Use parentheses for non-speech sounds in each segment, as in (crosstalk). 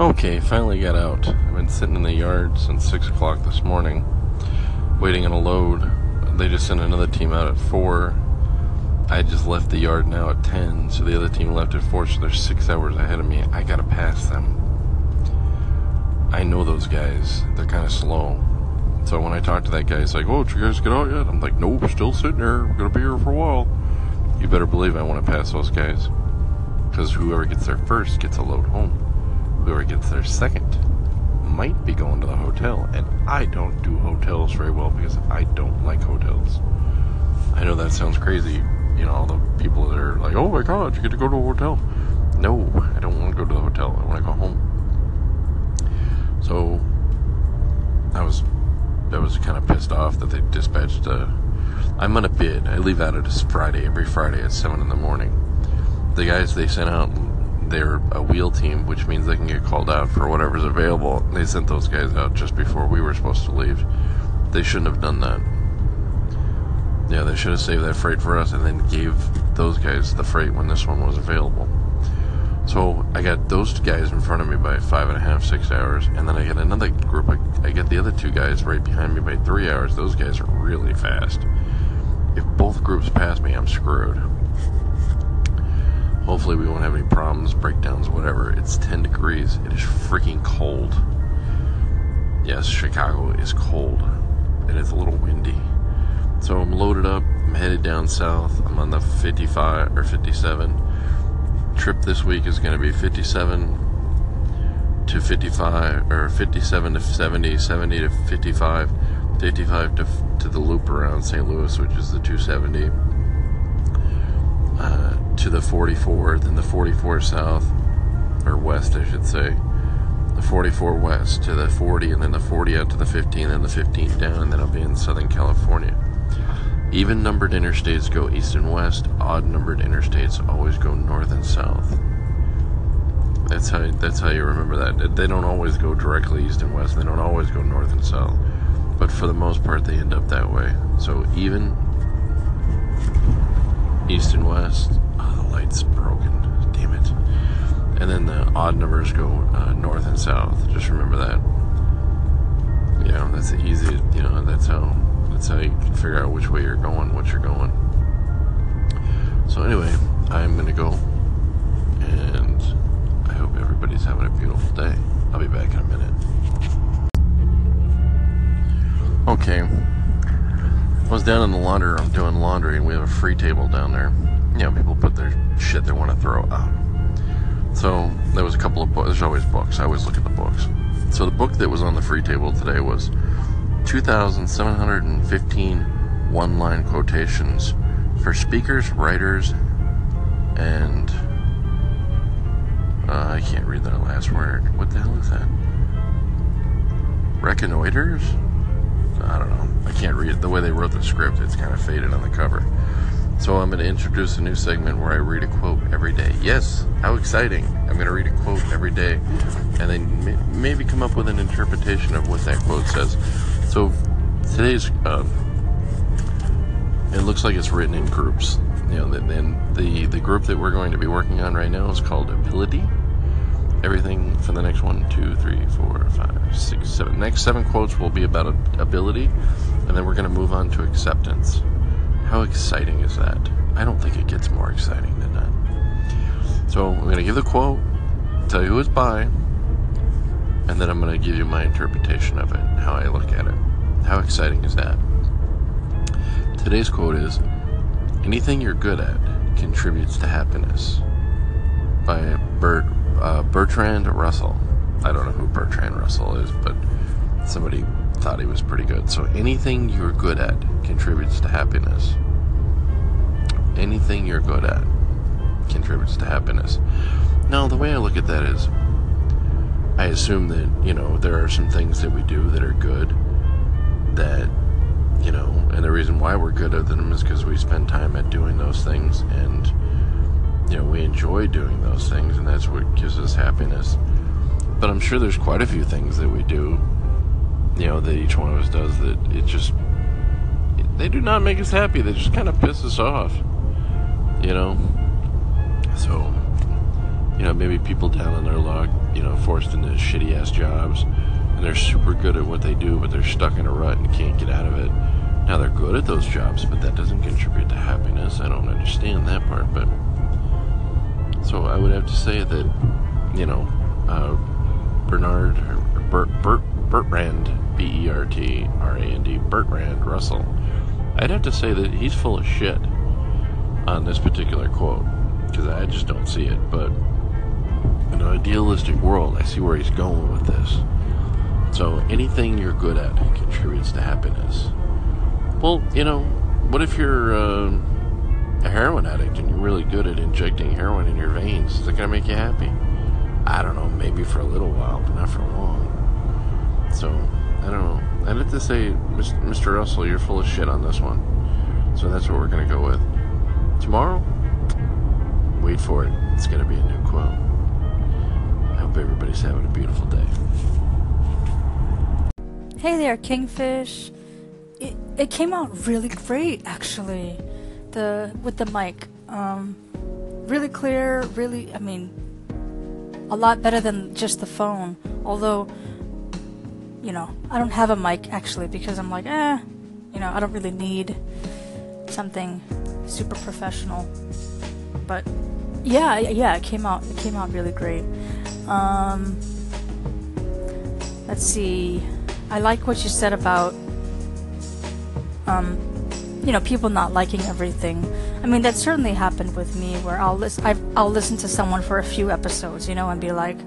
Okay, finally got out. I've been sitting in the yard since 6 o'clock this morning, waiting on a load. They just sent another team out at 4. I just left the yard now at 10, so the other team left at 4, so they're 6 hours ahead of me. I gotta pass them. I know those guys, they're kind of slow. So when I talk to that guy, he's like, Oh, did you guys get out yet? I'm like, Nope, still sitting here. We're gonna be here for a while. You better believe I want to pass those guys. Because whoever gets there first gets a load home whoever gets there second might be going to the hotel. And I don't do hotels very well because I don't like hotels. I know that sounds crazy. You know, all the people that are like, oh my god, you get to go to a hotel. No, I don't want to go to the hotel. I want to go home. So, I was, I was kind of pissed off that they dispatched a. I'm on a bid. I leave out at Friday, every Friday at 7 in the morning. The guys they sent out they're a wheel team, which means they can get called out for whatever's available. They sent those guys out just before we were supposed to leave. They shouldn't have done that. Yeah, they should have saved that freight for us and then gave those guys the freight when this one was available. So I got those guys in front of me by five and a half, six hours, and then I get another group. I get the other two guys right behind me by three hours. Those guys are really fast. If both groups pass me, I'm screwed. Hopefully, we won't have any problems, breakdowns, whatever. It's 10 degrees. It is freaking cold. Yes, Chicago is cold. and it's a little windy. So I'm loaded up. I'm headed down south. I'm on the 55 or 57. Trip this week is going to be 57 to 55 or 57 to 70, 70 to 55, 55 to, to the loop around St. Louis, which is the 270 Uh, to the 44, then the 44 south, or west, I should say. The 44 west to the 40, and then the 40 out to the 15, and the 15 down, and then I'll be in Southern California. Even numbered interstates go east and west. Odd numbered interstates always go north and south. That's how that's how you remember that. They don't always go directly east and west. They don't always go north and south. But for the most part, they end up that way. So even east and west, Oh, the light's broken. Damn it. And then the odd numbers go uh, north and south. Just remember that. Know, that's the easy. You know, that's how that's how you can figure out which way you're going, what you're going. So anyway, I'm gonna go, and I hope everybody's having a beautiful day. Down in the laundry room doing laundry, and we have a free table down there you know, people put their shit they want to throw out. So there was a couple of books. There's always books. I always look at the books. So the book that was on the free table today was 2,715 one-line quotations for speakers, writers, and uh, I can't read that last word. What the hell is that? Reconnoiters? I don't know. I can't read it. The way they wrote the script, it's kind of faded on the cover. So I'm going to introduce a new segment where I read a quote every day. Yes, how exciting! I'm going to read a quote every day, and then maybe come up with an interpretation of what that quote says. So today's, uh, it looks like it's written in groups. You know, then the the group that we're going to be working on right now is called ability. Everything for the next one, two, three, four, five, six, seven. Next seven quotes will be about ability, and then we're going to move on to acceptance. How exciting is that? I don't think it gets more exciting than that. So I'm going to give the quote, tell you who it's by, and then I'm going to give you my interpretation of it, how I look at it. How exciting is that? Today's quote is Anything you're good at contributes to happiness by Bert, uh, Bertrand Russell. I don't know who Bertrand Russell is, but somebody thought he was pretty good. So anything you're good at contributes to happiness anything you're good at contributes to happiness. Now, the way I look at that is, I assume that, you know, there are some things that we do that are good that, you know, and the reason why we're good at them is because we spend time at doing those things and, you know, we enjoy doing those things and that's what gives us happiness. But I'm sure there's quite a few things that we do, you know, that each one of us does that it just, they do not make us happy. They just kind of piss us off you know? So, you know, maybe people down in their luck, you know, forced into shitty ass jobs, and they're super good at what they do, but they're stuck in a rut and can't get out of it. Now they're good at those jobs, but that doesn't contribute to happiness. I don't understand that part, but so I would have to say that, you know, uh, Bernard Bert Bert Bertrand B E R T R A N D Bertrand Russell. I'd have to say that he's full of shit on this particular quote because I just don't see it. But in an idealistic world, I see where he's going with this. So anything you're good at contributes to happiness. Well, you know, what if you're uh, a heroin addict and you're really good at injecting heroin in your veins? Is it going to make you happy? I don't know, maybe for a little while, but not for long. So, I don't know. I'd have to say, Mr. Russell, you're full of shit on this one. So that's what we're going to go with. Tomorrow, wait for it. It's going to be a new quote. I hope everybody's having a beautiful day. Hey there, Kingfish. It, it came out really great, actually. The with the mic, um, really clear. Really, I mean, a lot better than just the phone. Although, you know, I don't have a mic actually because I'm like, eh, you know, I don't really need something super professional. But yeah, yeah, it came out it came out really great. Um, let's see. I like what you said about um, you know, people not liking everything. I mean, that certainly happened with me, where I'll listen, i will listen to someone for a few episodes, you know, and be like,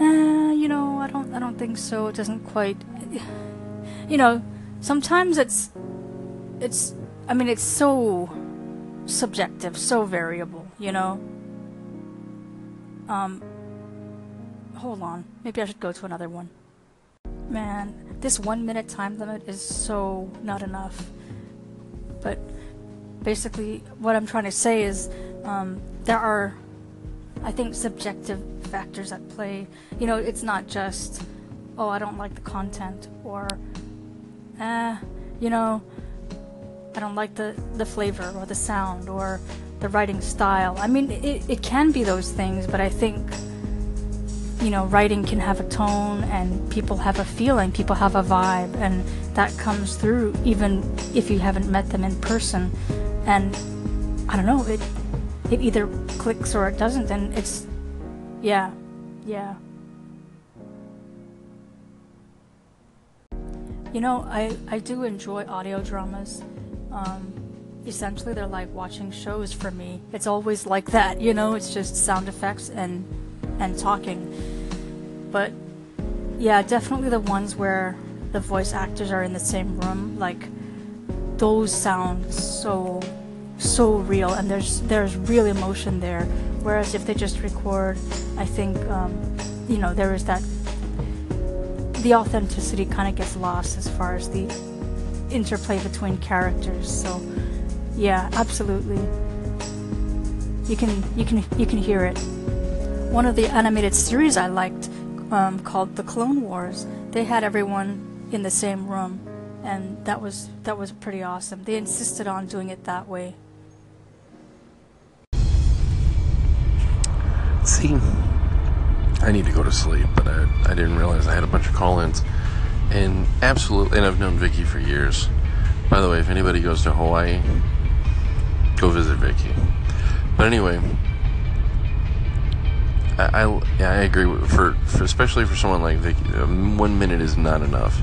eh, you know, I don't, I don't think so. It doesn't quite, you know, sometimes it's, it's, I mean, it's so subjective, so variable, you know. Um, hold on, maybe I should go to another one. Man, this one minute time limit is so not enough. But basically, what I'm trying to say is um, there are, I think, subjective factors at play. You know, it's not just, oh, I don't like the content, or, eh, you know, I don't like the, the flavor or the sound or the writing style. I mean, it, it can be those things, but I think, you know, writing can have a tone and people have a feeling, people have a vibe, and that comes through even if you haven't met them in person. And I don't know, it it either clicks or it doesn't, and it's yeah, yeah. You know, I I do enjoy audio dramas. Um, essentially, they're like watching shows for me. It's always like that, you know. It's just sound effects and and talking. But yeah, definitely the ones where the voice actors are in the same room, like those sound so so real and there's there's real emotion there. Whereas if they just record, I think um, you know there is that the authenticity kind of gets lost as far as the interplay between characters. So yeah, absolutely. You can you can you can hear it. One of the animated series I liked um, called The Clone Wars. They had everyone in the same room, and that was that was pretty awesome. They insisted on doing it that way. See, I need to go to sleep, but I, I didn't realize I had a bunch of call-ins, and absolutely, and I've known Vicky for years. By the way, if anybody goes to Hawaii, go visit Vicky. But anyway, I, I yeah I agree for, for especially for someone like Vicky, um, one minute is not enough.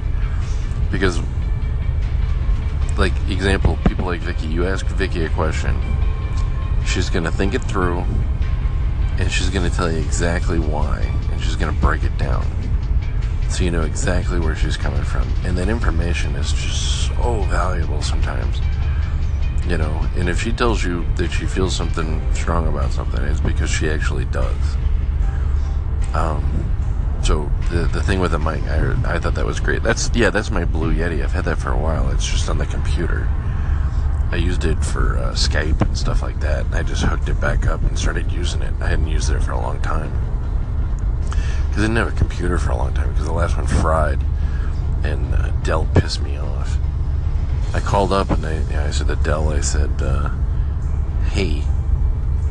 Because like example people like Vicky you ask Vicky a question she's gonna think it through and she's gonna tell you exactly why and she's gonna break it down. So you know exactly where she's coming from. And that information is just so valuable sometimes you know. And if she tells you that she feels something strong about something it's because she actually does um so the the thing with the mic, I, I thought that was great. That's yeah, that's my Blue Yeti. I've had that for a while. It's just on the computer. I used it for uh, Skype and stuff like that. I just hooked it back up and started using it. I hadn't used it for a long time because I didn't have a computer for a long time because the last one fried and uh, Dell pissed me off. I called up and I, I said to Dell, I said, uh, "Hey,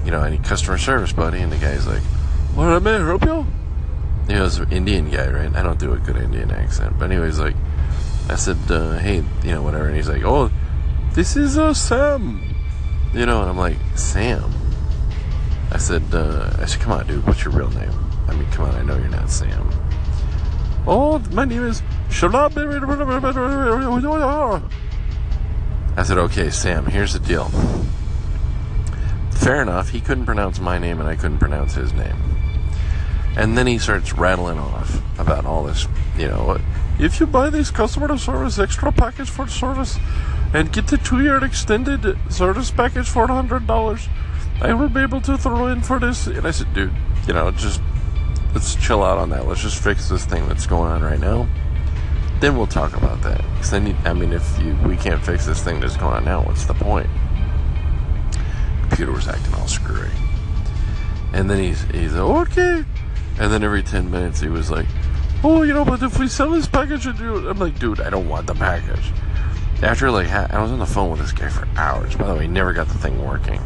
you know, need customer service, buddy. And the guy's like, what, may I help you? He was an Indian guy, right? I don't do a good Indian accent. But anyways, like, I said, uh, hey, you know, whatever. And he's like, oh, this is uh, Sam. You know, and I'm like, Sam? I said, uh, I said, come on, dude, what's your real name? I mean, come on, I know you're not Sam. Oh, my name is I said, okay, Sam, here's the deal. Fair enough, he couldn't pronounce my name and I couldn't pronounce his name. And then he starts rattling off about all this, you know, if you buy this customer service extra package for service and get the two year extended service package for $100, I will be able to throw in for this. And I said, dude, you know, just let's chill out on that. Let's just fix this thing that's going on right now. Then we'll talk about that. Because then, I mean, if you, we can't fix this thing that's going on now, what's the point? Computer was acting all screwy. And then he's, he's okay. And then every 10 minutes he was like, oh, you know, but if we sell this package, I'm like, dude, I don't want the package. After like, I was on the phone with this guy for hours. By the way, he never got the thing working.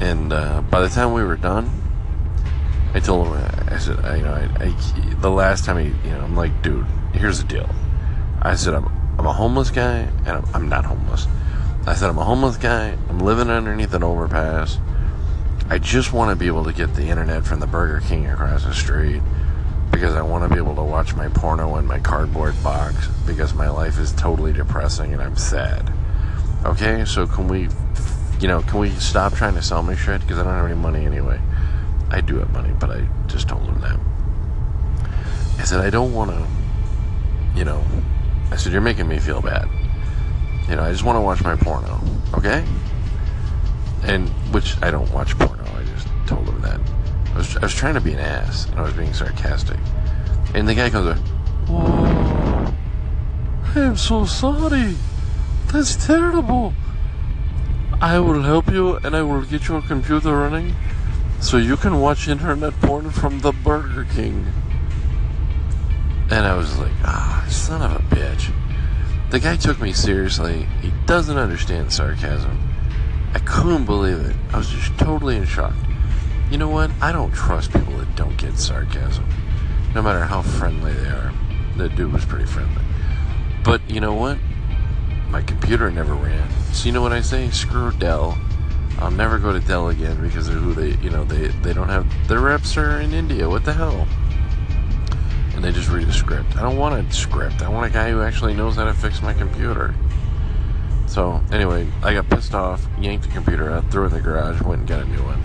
And uh, by the time we were done, I told him, I said, I, you know, I, I, the last time he, you know, I'm like, dude, here's the deal. I said, I'm, I'm a homeless guy, and I'm, I'm not homeless. I said, I'm a homeless guy. I'm living underneath an overpass. I just want to be able to get the internet from the Burger King across the street because I want to be able to watch my porno in my cardboard box because my life is totally depressing and I'm sad. Okay, so can we, you know, can we stop trying to sell me shit because I don't have any money anyway. I do have money, but I just told him that. I said I don't want to, you know. I said you're making me feel bad. You know, I just want to watch my porno, okay? And which I don't watch porno. I told him that. I was, I was trying to be an ass, and I was being sarcastic. And the guy goes, "Oh, I'm so sorry. That's terrible. I will help you, and I will get your computer running." So you can watch internet porn from the Burger King. And I was like, ah, oh, son of a bitch. The guy took me seriously. He doesn't understand sarcasm. I couldn't believe it. I was just totally in shock. You know what? I don't trust people that don't get sarcasm. No matter how friendly they are. The dude was pretty friendly. But you know what? My computer never ran. So you know what I say? Screw Dell. I'll never go to Dell again because of who they, you know, they, they don't have, their reps are in India. What the hell? And they just read a script. I don't want a script. I want a guy who actually knows how to fix my computer. So, anyway, I got pissed off, yanked the computer out, threw it in the garage, went and got a new one.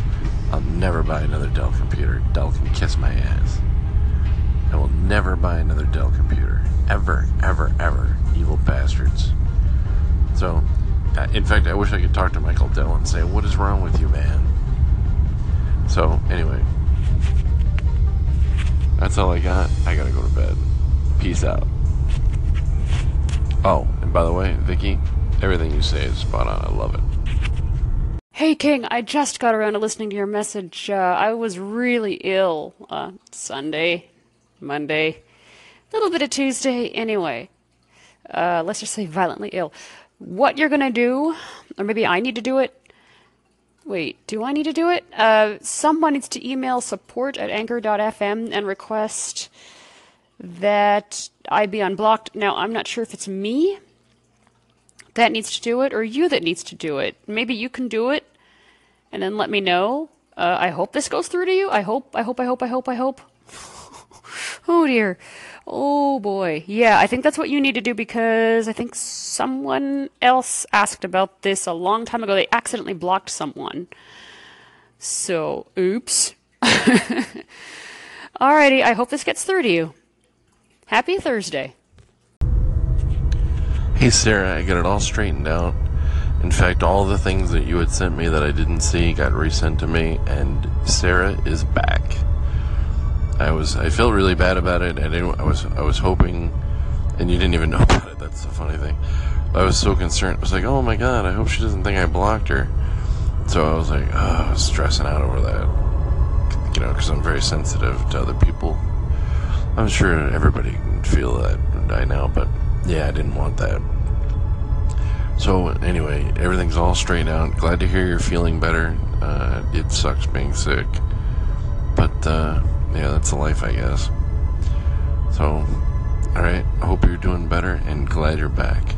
I'll never buy another Dell computer. Dell can kiss my ass. I will never buy another Dell computer. Ever, ever, ever. Evil bastards. So, in fact, I wish I could talk to Michael Dell and say, What is wrong with you, man? So, anyway, that's all I got. I gotta go to bed. Peace out. Oh, and by the way, Vicky, everything you say is spot on. I love it. Hey, King, I just got around to listening to your message. Uh, I was really ill uh, Sunday, Monday, a little bit of Tuesday, anyway. Uh, let's just say violently ill what you're to do, or maybe I need to do it. Wait, do I need to do it? Uh, someone needs to email support at anchor.fm and request that I be unblocked. Now, I'm not sure if it's me that needs to do it or you that needs to do it. Maybe you can do it and then let me know. Uh, I hope this goes through to you. I hope, I hope, I hope, I hope, I hope. (laughs) oh dear. Oh boy. Yeah, I think that's what you need to do because I think someone else asked about this a long time ago. They accidentally blocked someone. So, oops. (laughs) Alrighty, I hope this gets through to you. Happy Thursday. Hey Sarah, I got it all straightened out. In fact, all the things that you had sent me that I didn't see got resent to me, and Sarah is back. I was I felt really bad about it. I didn't. I was I was hoping, and you didn't even know (laughs) about it. That's the funny thing. I was so concerned. I was like, oh my god, I hope she doesn't think I blocked her. So I was like, oh, I was stressing out over that. You know, because I'm very sensitive to other people. I'm sure everybody can feel that I know, but yeah, I didn't want that. So anyway, everything's all straightened out. Glad to hear you're feeling better. Uh, it sucks being sick, but uh, yeah, that's the life, I guess. So, all right. Hope you're doing better, and glad you're back.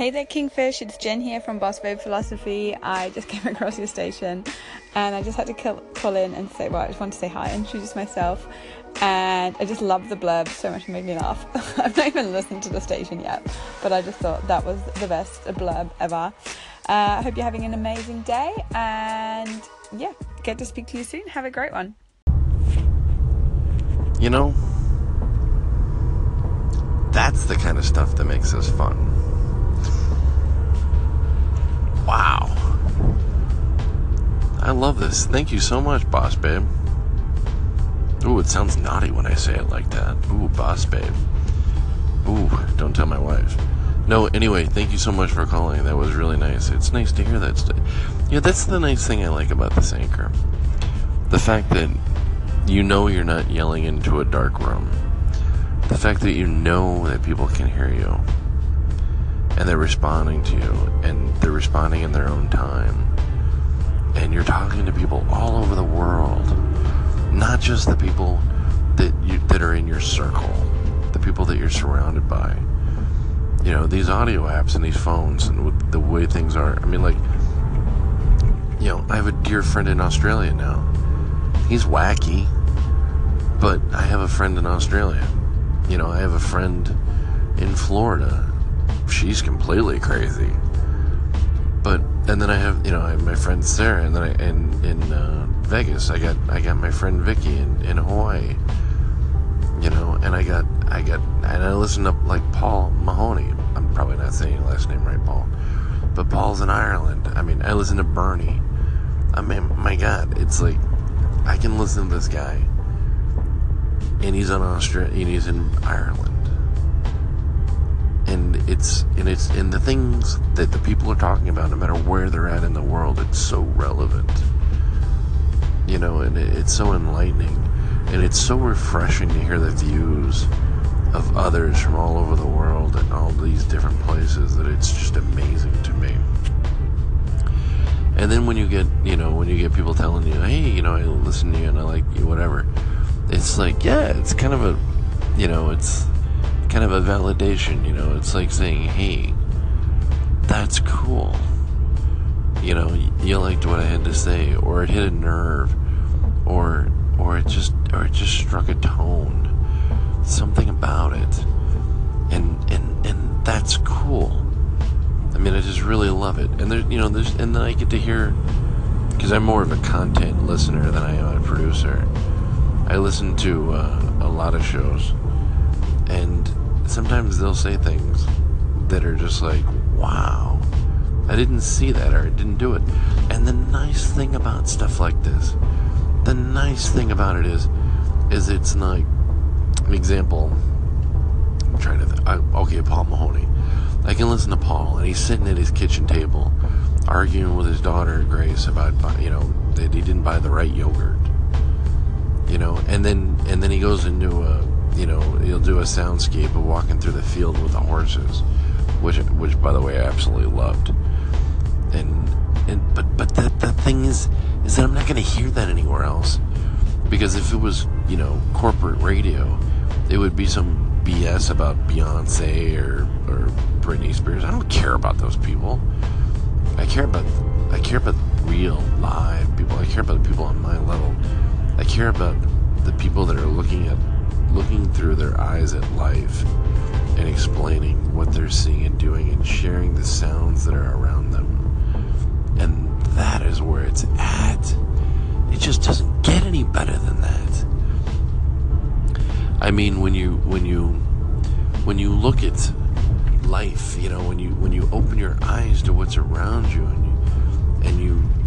Hey there, Kingfish. It's Jen here from Boss Babe Philosophy. I just (laughs) came across your station and I just had to call in and say, well, I just want to say hi, and introduce myself. And I just love the blurb so much, it made me laugh. (laughs) I've not even listened to the station yet, but I just thought that was the best blurb ever. Uh, I hope you're having an amazing day and yeah, get to speak to you soon. Have a great one. You know, that's the kind of stuff that makes us fun. Wow. I love this. Thank you so much, Boss Babe. Ooh, it sounds naughty when I say it like that. Ooh, Boss Babe. Ooh, don't tell my wife. No, anyway, thank you so much for calling. That was really nice. It's nice to hear that. St- yeah, that's the nice thing I like about this anchor. The fact that you know you're not yelling into a dark room. The fact that you know that people can hear you and they're responding to you and they're responding in their own time. And you're talking to people all over the world not just the people that you that are in your circle the people that you're surrounded by. You know these audio apps and these phones and the way things are i mean like you know i have a dear friend in australia now. He's wacky but i have a friend in australia. You know i have a friend in florida she's completely crazy. But and then I have you know I have my friend Sarah, and then I in in uh, Vegas I got I got my friend Vicky in in Hawaii. You know, and I got I got and I listen to like Paul Mahoney. I'm probably not saying your last name right, Paul, but Paul's in Ireland. I mean, I listen to Bernie. I mean, my God, it's like I can listen to this guy, and he's on Australia, and he's in Ireland and it's and it's and the things that the people are talking about no matter where they're at in the world it's so relevant. You know and it's so enlightening. And it's so refreshing to hear the views of others from all over the world and all these different places that it's just amazing to me. And then when you get you know when you get people telling you hey you know i listen to you and i like you whatever it's like yeah it's kind of a you know it's kind of a validation, you know. It's like saying, hey, that's cool. You know, you liked what I had to say, or it hit a nerve, or or it just or it just struck a tone. Something about it. And and and that's cool. I mean, I just really love it. And there's, you know, there's, and then I get to hear, because I'm more of a content listener than I am a producer. I listen to uh, a lot of shows, and sometimes they'll say things that are just like, wow, I didn't see that or I didn't do it. And the nice thing about stuff like this, the nice thing about it is, is it's like, an example, I'm trying to, th- I, okay, Paul Mahoney. I can listen to Paul, and he's sitting at his kitchen table arguing with his daughter Grace about, you know, that he didn't buy the right yogurt. You know, and then and then he goes into a you know, he'll do a soundscape of walking through the field with the horses, which, which by the way, I absolutely loved. And, and but, but the, the thing is, is that I'm not going to hear that anywhere else, because if it was, you know, corporate radio, it would be some BS about Beyonce or, or Britney Spears. I don't care about those people. I care about, I care about real live people. I care about the people on my level. I care about the people that are looking at looking through their eyes at life and explaining what they're seeing and doing and sharing the sounds that are around them. And that is where it's at. It just doesn't get any better than that. I mean when you when you when you look at life, you know, when you when you open your eyes to what's around you and you and you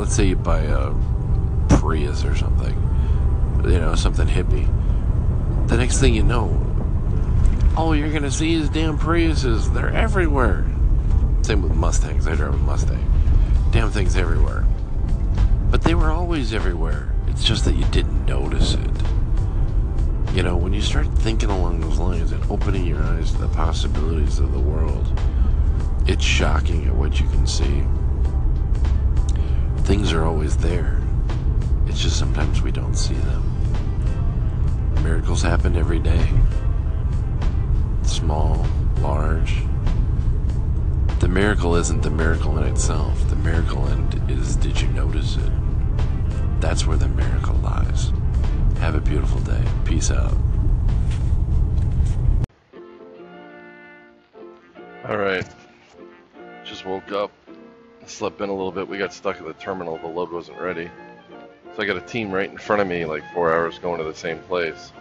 Let's say you buy a Prius or something, you know, something hippie. The next thing you know, all you're gonna see is damn Priuses. They're everywhere. Same with Mustangs. I drive a Mustang. Damn things everywhere. But they were always everywhere. It's just that you didn't notice it. You know, when you start thinking along those lines and opening your eyes to the possibilities of the world, it's shocking at what you can see. Things are always there. It's just sometimes we don't see them. Miracles happen every day. Small, large. The miracle isn't the miracle in itself. The miracle in is did you notice it? That's where the miracle lies. Have a beautiful day. Peace out. All right. Just woke up, slept in a little bit. We got stuck at the terminal. The load wasn't ready. So I got a team right in front of me, like four hours going to the same place.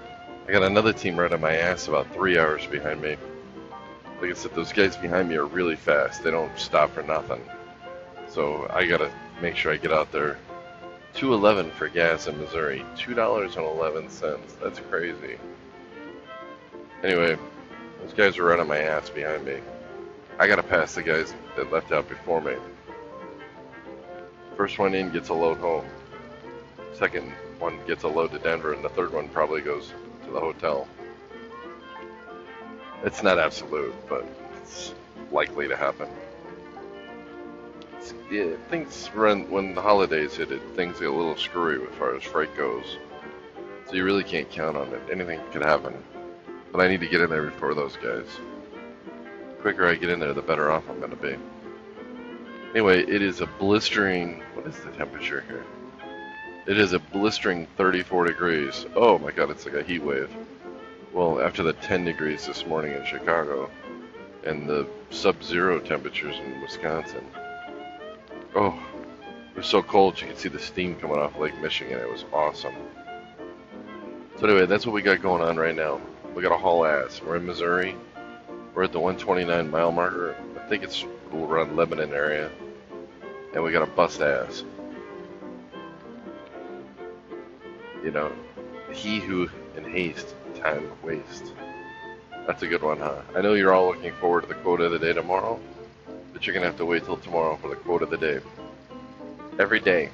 I got another team right on my ass about three hours behind me. Like I said, those guys behind me are really fast. They don't stop for nothing. So I gotta make sure I get out there. 211 for gas in Missouri. $2.11. That's crazy. Anyway, those guys are right on my ass behind me. I gotta pass the guys that left out before me. First one in gets a load home. Second one gets a load to Denver, and the third one probably goes to the hotel. It's not absolute, but it's likely to happen. Yeah, things run when the holidays hit it. Things get a little screwy as far as freight goes, so you really can't count on it. Anything could happen, but I need to get in there before those guys. The quicker I get in there, the better off I'm going to be. Anyway, it is a blistering. What is the temperature here? It is a blistering 34 degrees. Oh my god, it's like a heat wave. Well, after the 10 degrees this morning in Chicago and the sub-zero temperatures in Wisconsin. Oh, it was so cold you could see the steam coming off Lake Michigan. It was awesome. So anyway, that's what we got going on right now. We got a haul ass. We're in Missouri. We're at the 129 mile marker. I think it's around Lebanon area. And we got a bust ass. You know, he who in haste time waste. That's a good one, huh? I know you're all looking forward to the quote of the day tomorrow, but you're to have to wait till tomorrow for the quote of the day. Every day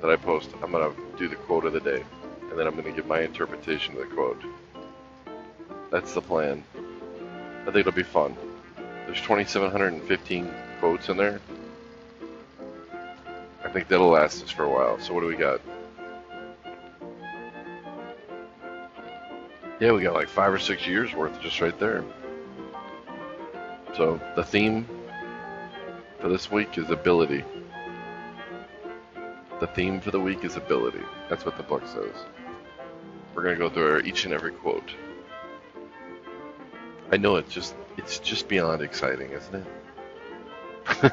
that I post, I'm to do the quote of the day, and then I'm to give my interpretation of the quote. That's the plan. I think it'll be fun. There's 2,715 quotes in there. I think that'll last us for a while. So what do we got? Yeah, we got like five or six years worth just right there. So the theme for this week is ability. The theme for the week is ability. That's what the book says. We're gonna go through each and every quote. I know it's just it's just beyond exciting, isn't it? (laughs)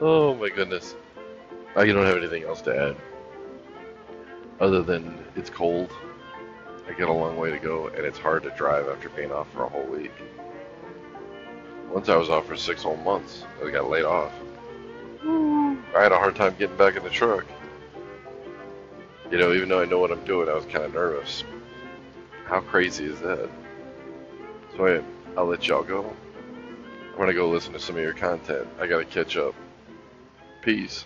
oh my goodness. I don't have anything else to add other than it's cold. I got a long way to go, and it's hard to drive after being off for a whole week. Once I was off for six whole months, I got laid off. I had a hard time getting back in the truck. You know, even though I know what I'm doing, I was kind of nervous. How crazy is that? So I, I'll let y'all go. I'm gonna go listen to some of your content. I gotta catch up. Peace.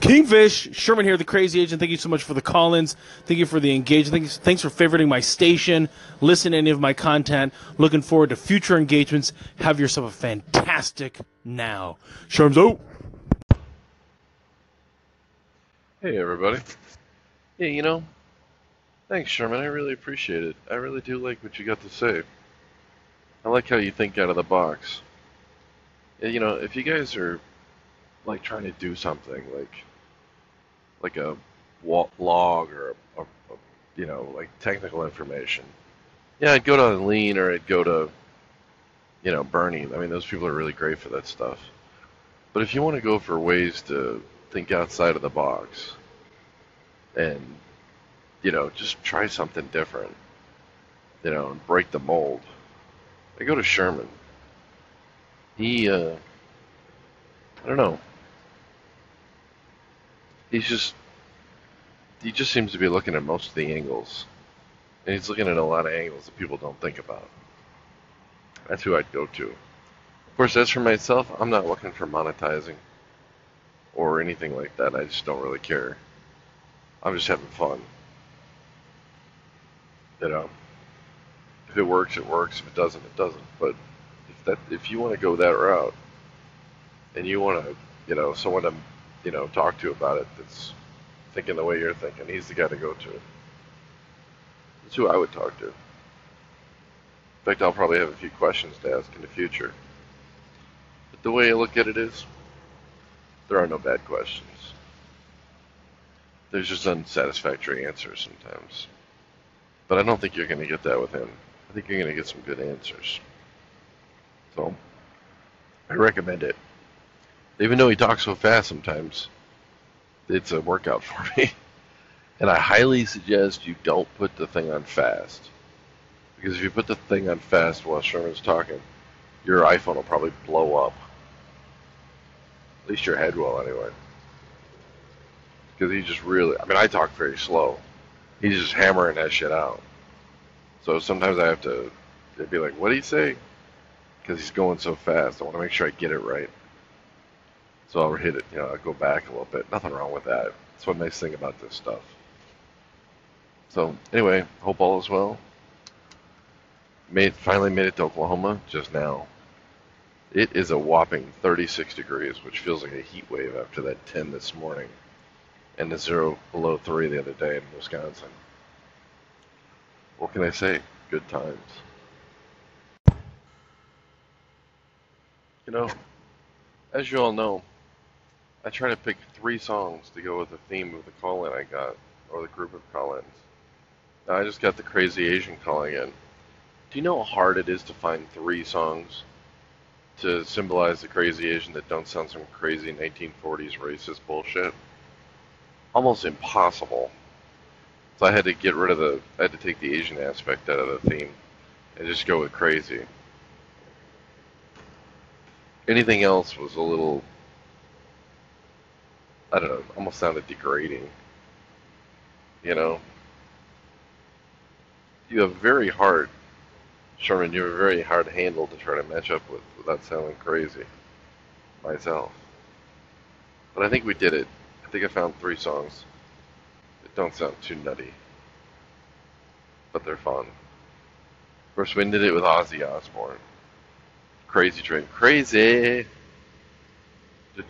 Kingfish, Sherman here, the crazy Asian. Thank you so much for the call ins. Thank you for the engagement. Thanks, thanks for favoriting my station, listen to any of my content. Looking forward to future engagements. Have yourself a fantastic now. Sherman's out. Hey, everybody. Yeah, you know, thanks, Sherman. I really appreciate it. I really do like what you got to say. I like how you think out of the box. You know, if you guys are like trying to do something like like a log or a, a, a, you know like technical information, yeah, I'd go to Lean or I'd go to you know Bernie. I mean, those people are really great for that stuff. But if you want to go for ways to think outside of the box and you know just try something different, you know, and break the mold, I go to Sherman. He, uh, I don't know. He's just, he just seems to be looking at most of the angles. And he's looking at a lot of angles that people don't think about. That's who I'd go to. Of course, as for myself, I'm not looking for monetizing or anything like that. I just don't really care. I'm just having fun. You um, know, if it works, it works. If it doesn't, it doesn't. But if that, if you want to go that route, and you want to, you know, someone to, you know, talk to about it that's thinking the way you're thinking, he's the guy to go to. That's who I would talk to. In fact, I'll probably have a few questions to ask in the future. But the way I look at it is, there are no bad questions. There's just unsatisfactory answers sometimes. But I don't think you're going to get that with him. I think you're going to get some good answers. So, I recommend it. Even though he talks so fast sometimes, it's a workout (laughs) for me. And I highly suggest you don't put the thing on fast. Because if you put the thing on fast while Sherman's talking, your iPhone will probably blow up. At least your head will, anyway. Because he just really, I mean, I talk very slow. He's just hammering that shit out. So sometimes I have to be like, what did he say? Because he's going so fast. I want to make sure I get it right. So I'll hit it, you know, I'll go back a little bit. Nothing wrong with that. That's one nice thing about this stuff. So anyway, hope all is well. Made finally made it to Oklahoma just now. It is a whopping 36 degrees, which feels like a heat wave after that 10 this morning, and the zero below three the other day in Wisconsin. What can I say? Good times. You know, as you all know, I try to pick three songs to go with the theme of the call in I got, or the group of call ins. Now, I just got the crazy Asian calling in. Do you know how hard it is to find three songs to symbolize the crazy Asian that don't sound some crazy 1940s racist bullshit? Almost impossible. So I had to get rid of the, I had to take the Asian aspect out of the theme and just go with crazy. Anything else was a little, I don't know, almost sounded degrading. You know? You have very hard, Sherman, you have a very hard handle to try to match up with without sounding crazy myself. But I think we did it. I think I found three songs that don't sound too nutty, but they're fun. First we did it with Ozzy Osbourne. Crazy Train. Crazy!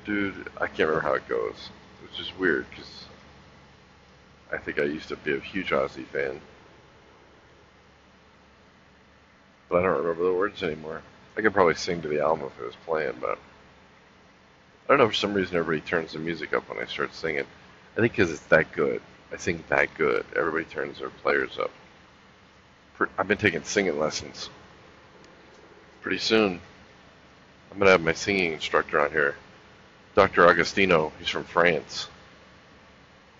Dude, I can't remember how it goes. Which is weird, because I think I used to be a huge Ozzy fan. But I don't remember the words anymore. I could probably sing to the album if it was playing, but I don't know for some reason everybody turns the music up when I start singing. I think because it's that good. I sing that good. Everybody turns their players up. I've been taking singing lessons. Pretty soon, I'm gonna have my singing instructor on here, Dr. Agostino. He's from France,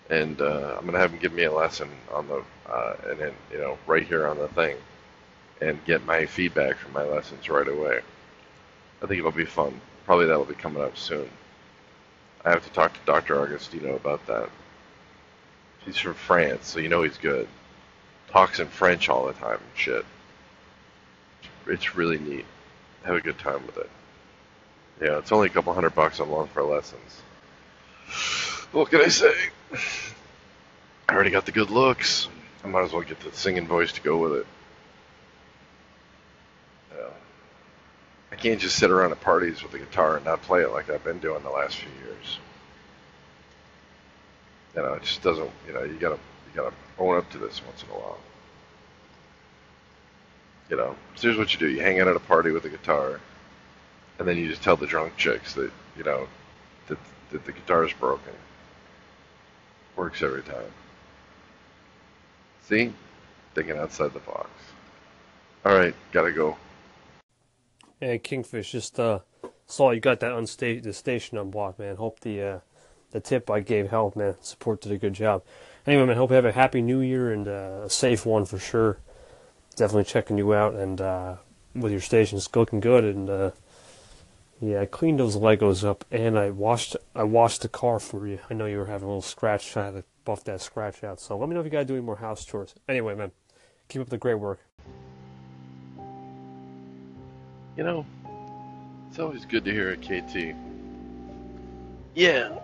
and uh, I'm gonna have him give me a lesson on the, uh, and then you know, right here on the thing and get my feedback from my lessons right away. I think it'll be fun. Probably that'll be coming up soon. I have to talk to Dr. Agostino about that. He's from France, so you know he's good. Talks in French all the time shit. It's really neat. Have a good time with it. Yeah, it's only a couple hundred bucks a month for lessons. What can I say? I already got the good looks. I might as well get the singing voice to go with it. I can't just sit around at parties with a guitar and not play it like I've been doing the last few years. You know, it just doesn't. You know, you gotta you gotta own up to this once in a while. You know, so here's what you do: you hang out at a party with a guitar, and then you just tell the drunk chicks that you know that that the guitar is broken. Works every time. See, thinking outside the box. All right, gotta go. Hey, Kingfish, just uh, saw you got that on sta- the station unblocked, man. Hope the uh, the tip I gave helped, man. Support did a good job. Anyway, man, hope you have a happy new year and uh, a safe one for sure. Definitely checking you out and uh, with your station, it's looking good. And uh, yeah, I cleaned those Legos up and I washed I washed the car for you. I know you were having a little scratch. I had to buff that scratch out. So let me know if you gotta do any more house chores. Anyway, man, keep up the great work. You know, It's always good to hear a KT. Yeah.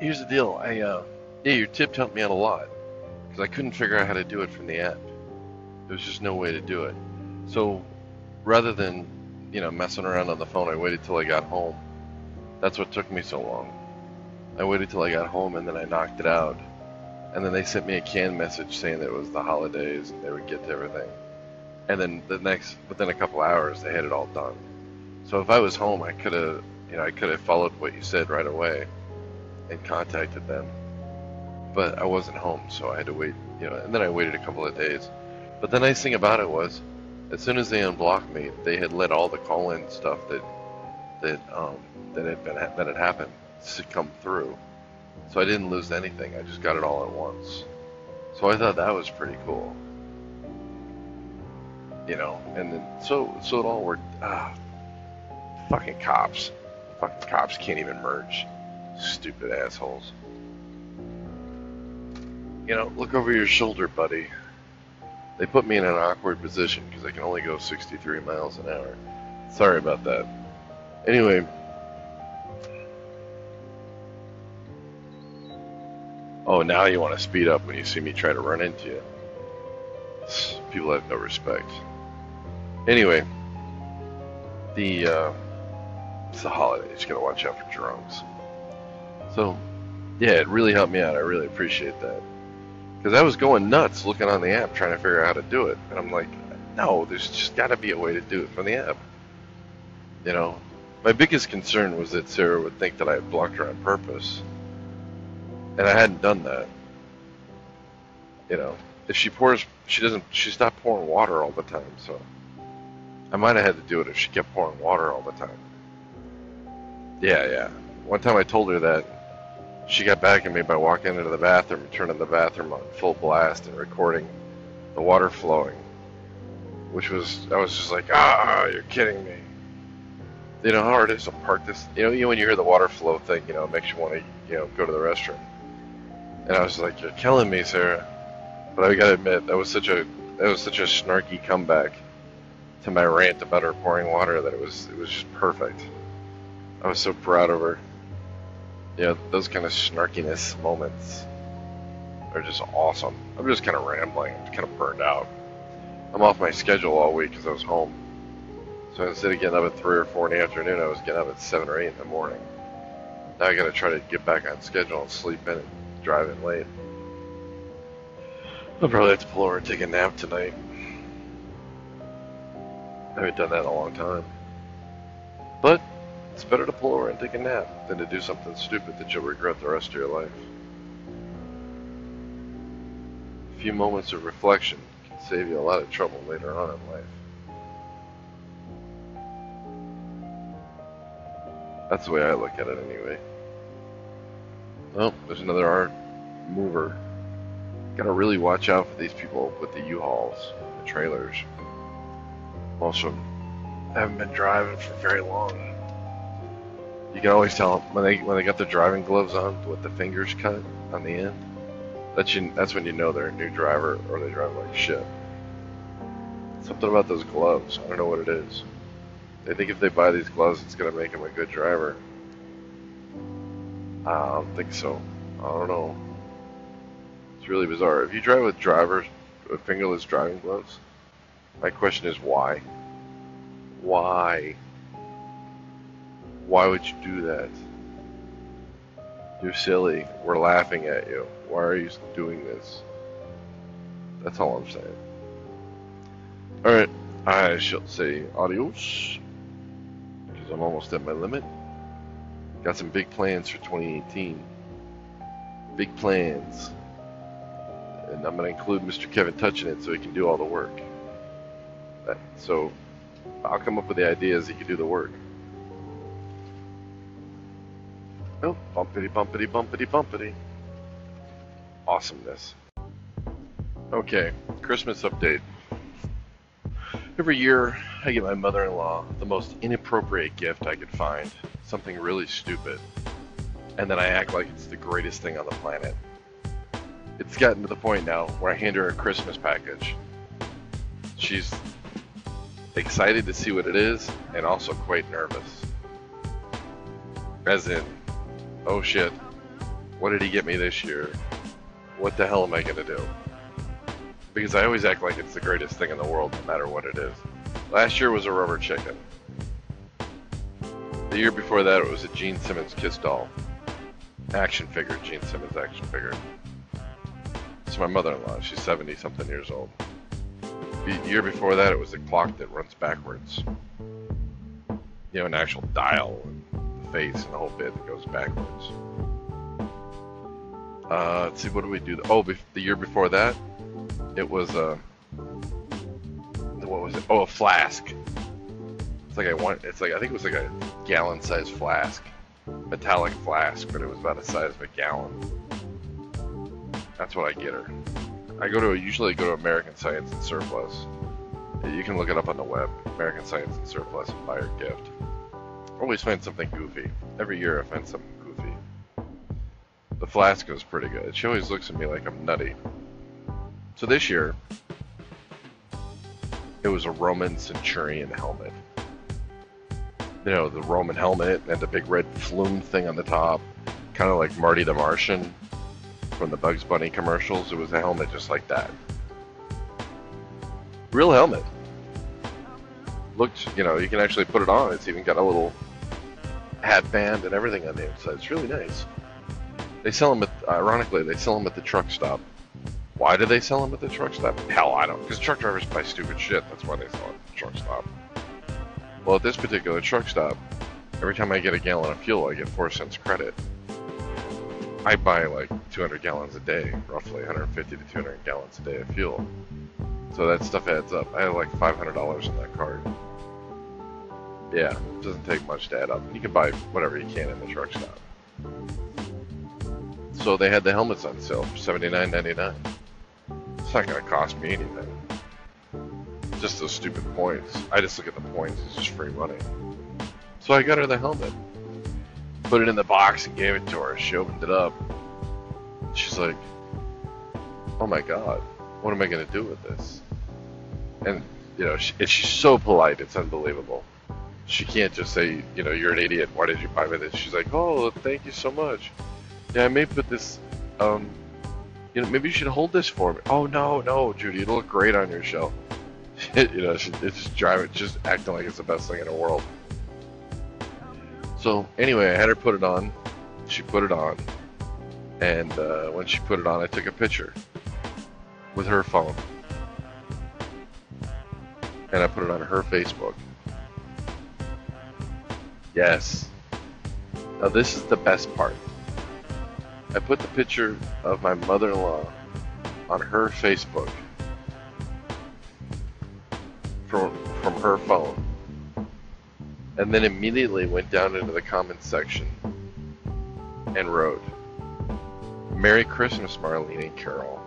Here's the deal. I uh, yeah, your tip helped me out a lot because I couldn't figure out how to do it from the app. There was just no way to do it. So rather than you know messing around on the phone, I waited till I got home. That's what took me so long. I waited till I got home and then I knocked it out. And then they sent me a canned message saying that it was the holidays and they would get to everything. And then the next, within a couple hours, they had it all done. So if I was home, I could have, you know, I could have followed what you said right away and contacted them. But I wasn't home, so I had to wait, you know, and then I waited a couple of days. But the nice thing about it was, as soon as they unblocked me, they had let all the call-in stuff that that um, that had been that had happened to come through. So I didn't lose anything. I just got it all at once. So I thought that was pretty cool. You know, and then so so it all worked. Ah, fucking cops. Fucking cops can't even merge. Stupid assholes. You know, look over your shoulder, buddy. They put me in an awkward position because I can only go 63 miles an hour. Sorry about that. Anyway, oh, now you want to speed up when you see me try to run into you. People have no respect. Anyway, the uh, it's the holidays. You gotta watch out for drunks. So, yeah, it really helped me out. I really appreciate that because I was going nuts looking on the app trying to figure out how to do it, and I'm like, no, there's just got to be a way to do it from the app. You know, my biggest concern was that Sarah would think that I had blocked her on purpose, and I hadn't done that. You know, if she pours, she doesn't. She stopped pouring water all the time, so I might have had to do it if she kept pouring water all the time. Yeah, yeah. One time I told her that she got back at me by walking into the bathroom turning the bathroom on full blast and recording the water flowing, which was I was just like, ah, you're kidding me. You know how hard it is to park this. You know, you when you hear the water flow thing, you know, it makes you want to, you know, go to the restroom. And I was like, you're killing me, Sarah. But I gotta admit, that was such a that was such a snarky comeback to my rant about her pouring water that it was it was just perfect. I was so proud of her. Know, those kind of snarkiness moments are just awesome. I'm just kind of rambling. I'm kind of burned out. I'm off my schedule all week because I was home. So instead of getting up at 3 or 4 in the afternoon, I was getting up at 7 or 8 in the morning. Now I gotta try to get back on schedule and sleep in and drive in late. I'll probably have to pull over and take a nap tonight. I haven't done that in a long time. But it's better to pull over and take a nap than to do something stupid that you'll regret the rest of your life. A few moments of reflection can save you a lot of trouble later on in life. That's the way I look at it anyway. Oh, there's another art mover. Gotta really watch out for these people with the U-Hauls, the trailers. Also, I haven't been driving for very long. You can always tell when they when they got their driving gloves on with the fingers cut on the end. That's you, that's when you know they're a new driver or they drive like shit. Something about those gloves. I don't know what it is. They think if they buy these gloves, it's gonna make them a good driver. I don't think so. I don't know. It's really bizarre. If you drive with drivers with fingerless driving gloves, my question is why? Why? Why would you do that? You're silly. We're laughing at you. Why are you doing this? That's all I'm saying. Alright, I shall say adios. Because I'm almost at my limit. Got some big plans for 2018. Big plans. And I'm going to include Mr. Kevin touching it so he can do all the work. Uh, so I'll come up with the ideas, he can do the work. Oh, bumpity bumpity bumpity bumpity. Awesomeness. Okay, Christmas update. Every year, I get my mother in law the most inappropriate gift I could find something really stupid. And then I act like it's the greatest thing on the planet. It's gotten to the point now where I hand her a Christmas package. She's excited to see what it is and also quite nervous. As in, oh shit, what did he get me this year? What the hell am I gonna do? Because I always act like it's the greatest thing in the world no matter what it is. Last year was a rubber chicken. The year before that it was a Gene Simmons Kiss doll. Action figure, Gene Simmons action figure. It's my mother-in-law. She's 70 something years old. The year before that, it was a clock that runs backwards. You know, an actual dial and the face and the whole bit that goes backwards. Uh, let's see, what do we do? Oh, the year before that, it was a. what was it? Oh, a flask. It's like I want. It's like I think it was like a gallon-sized flask, metallic flask, but it was about the size of a gallon. That's what I get her. I go to usually go to American Science and Surplus. You can look it up on the web, American Science and Surplus, and buy her gift. Always find something goofy. Every year I find something goofy. The flask is pretty good. She always looks at me like I'm nutty. So this year, it was a Roman centurion helmet. You know, the Roman helmet and the big red flume thing on the top, kind of like Marty the Martian from the Bugs Bunny commercials. It was a helmet just like that. Real helmet. Looked, you know, you can actually put it on. It's even got a little headband and everything on the inside. It's really nice. They sell them at, ironically, they sell them at the truck stop. Why do they sell them at the truck stop? Hell, I don't. Because truck drivers buy stupid shit. That's why they sell it at the truck stop. Well, at this particular truck stop, every time I get a gallon of fuel, I get four cents credit. I buy like 200 gallons a day, roughly 150 to 200 gallons a day of fuel. So that stuff adds up. I have like $500 in that card. Yeah, it doesn't take much to add up. You can buy whatever you can in the truck stop. So they had the helmets on sale for $79.99. It's not going to cost me anything. Just those stupid points. I just look at the points it's just free money. So I got her the helmet put it in the box and gave it to her. She opened it up. She's like, "Oh my god, what am I gonna do with this?" And you know, she, she's so polite. It's unbelievable. She can't just say, "You know, you're an idiot. Why did you buy me this?" She's like, "Oh, thank you so much. Yeah, I may put this. Um, you know, maybe you should hold this for me." Oh no, no, Judy, it'll look great on your shelf. (laughs) you know, she, it's just driving, just acting like it's the best thing in the world. So anyway, I had her put it on. She put it on, and uh, when she put it on, I took a picture with her phone, and I put it on her Facebook. Yes. Now this is the best part. I put the picture of my mother-in-law on her Facebook from from her phone and then immediately went down into the comments section and wrote, Merry Christmas, Marlene and Carol.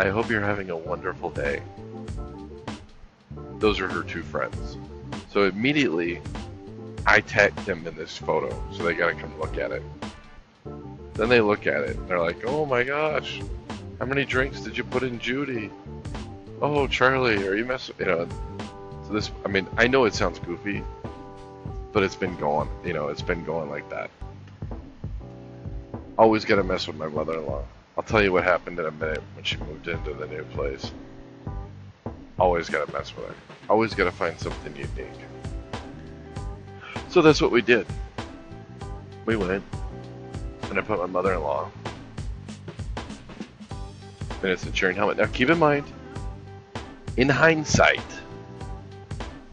I hope you're having a wonderful day. Those are her two friends. So immediately, I tagged them in this photo, so they gotta come look at it. Then they look at it, and they're like, oh my gosh, how many drinks did you put in Judy? Oh, Charlie, are you messing, you know, so this, I mean, I know it sounds goofy, but it's been going, you know, it's been going like that. Always gotta mess with my mother-in-law. I'll tell you what happened in a minute when she moved into the new place. Always gotta mess with her. Always gotta find something unique. So that's what we did. We went, and I put my mother-in-law in a Centurion helmet. Now keep in mind, in hindsight,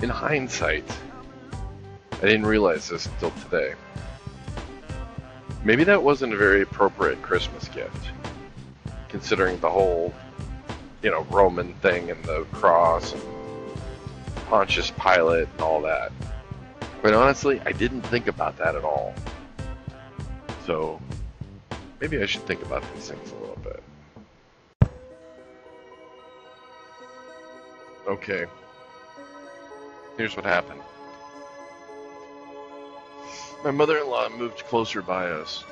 in hindsight, I didn't realize this until today. Maybe that wasn't a very appropriate Christmas gift, considering the whole, you know, Roman thing and the cross and Pontius Pilate and all that. But honestly, I didn't think about that at all. So, maybe I should think about these things a little bit. Okay. Here's what happened. My mother-in-law moved closer by us.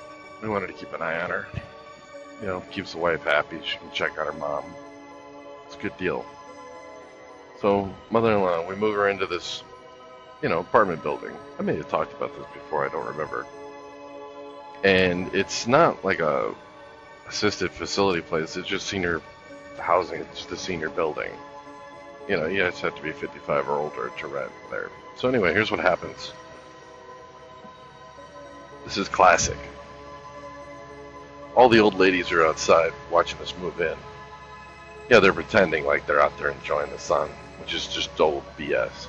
We wanted to keep an eye on her. You know, keeps the wife happy. She can check on her mom. It's a good deal. So, mother-in-law, we move her into this, you know, apartment building. I may have talked about this before. I don't remember. And it's not like a assisted facility place. It's just senior housing. It's just a senior building. You know, you guys have to be 55 or older to rent there. So anyway, here's what happens. This is classic. All the old ladies are outside watching us move in. Yeah, they're pretending like they're out there enjoying the sun, which is just old BS.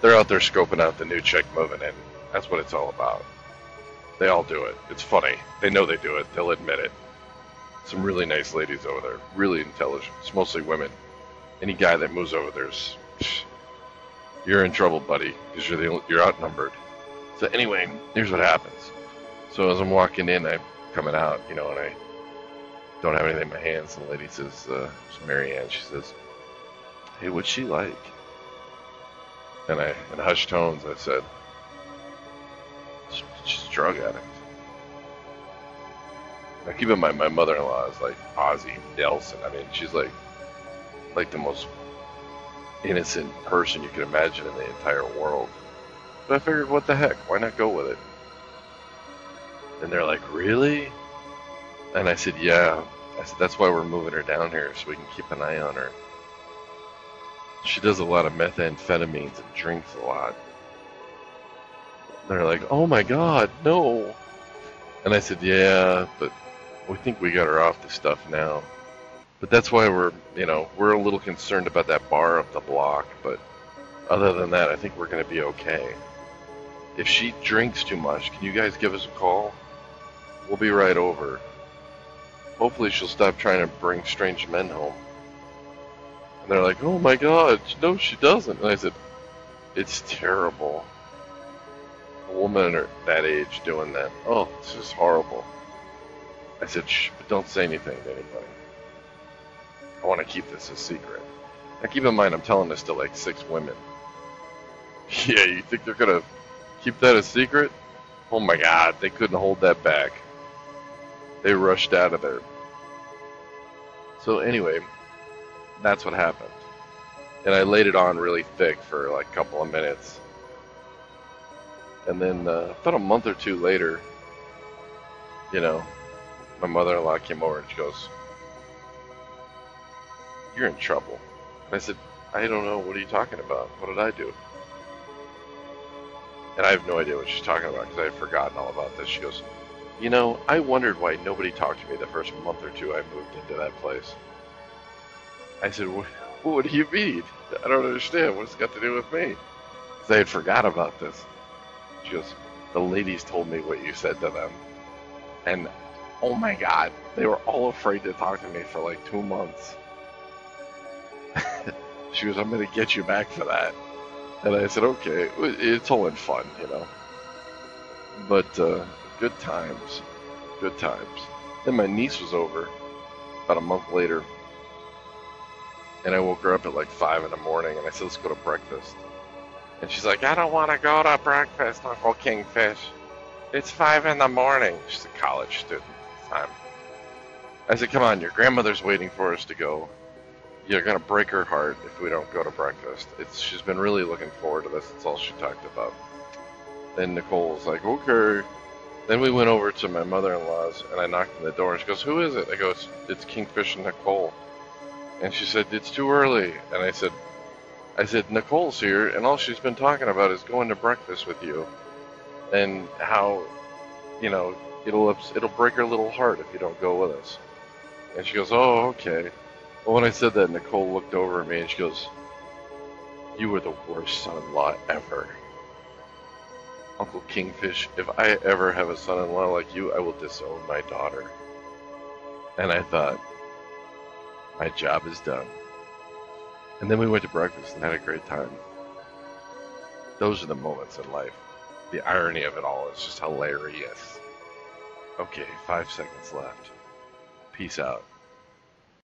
They're out there scoping out the new chick moving in. That's what it's all about. They all do it. It's funny. They know they do it. They'll admit it. Some really nice ladies over there. Really intelligent. It's mostly women. Any guy that moves over there's you're in trouble, buddy, because you're the you're outnumbered. So anyway, here's what happens. So as I'm walking in, I'm coming out, you know, and I don't have anything in my hands. And the lady says, uh, Mary Ann. She says, "Hey, what's she like?" And I, in hushed tones, I said, "She's a drug addict." Now keep in mind, my mother-in-law is like Ozzie Nelson. I mean, she's like, like the most innocent person you could imagine in the entire world. But I figured, what the heck? Why not go with it? And they're like, really? And I said, yeah. I said, that's why we're moving her down here, so we can keep an eye on her. She does a lot of methamphetamines and drinks a lot. They're like, oh my god, no. And I said, yeah, but we think we got her off the stuff now. But that's why we're, you know, we're a little concerned about that bar up the block. But other than that, I think we're going to be okay. If she drinks too much, can you guys give us a call? We'll be right over. Hopefully she'll stop trying to bring strange men home. And they're like, oh my god, no she doesn't. And I said, it's terrible. A woman at that age doing that. Oh, this is horrible. I said, shh, but don't say anything to anybody. I want to keep this a secret. Now keep in mind, I'm telling this to like six women. (laughs) Yeah, you think they're gonna keep that a secret? Oh my god, they couldn't hold that back. They rushed out of there. So anyway, that's what happened. And I laid it on really thick for like a couple of minutes. And then uh, about a month or two later, you know, my mother-in-law came over and she goes, "You're in trouble." And I said, "I don't know. What are you talking about? What did I do?" And I have no idea what she's talking about because I had forgotten all about this. She goes, "You know, I wondered why nobody talked to me the first month or two I moved into that place." I said, "What, what do you mean? I don't understand. What's it got to do with me?" Because I had forgot about this. She goes, "The ladies told me what you said to them, and oh my god, they were all afraid to talk to me for like two months." (laughs) she goes, "I'm gonna get you back for that." And I said, okay, it's all in fun, you know. But uh, good times, good times. Then my niece was over about a month later, and I woke her up at like five in the morning, and I said, let's go to breakfast. And she's like, I don't want to go to breakfast, Uncle Kingfish. It's five in the morning. She's a college student at the time. I said, come on, your grandmother's waiting for us to go you're gonna break her heart if we don't go to breakfast. It's she's been really looking forward to this. It's all she talked about. Then Nicole's like, okay. Then we went over to my mother-in-law's and I knocked on the door and she goes, who is it? I go, it's, it's Kingfish and Nicole. And she said, it's too early. And I said, I said, Nicole's here and all she's been talking about is going to breakfast with you, and how, you know, it'll it'll break her little heart if you don't go with us. And she goes, oh, okay. When I said that, Nicole looked over at me and she goes, You were the worst son in law ever. Uncle Kingfish, if I ever have a son in law like you, I will disown my daughter. And I thought, My job is done. And then we went to breakfast and had a great time. Those are the moments in life. The irony of it all is just hilarious. Okay, five seconds left. Peace out.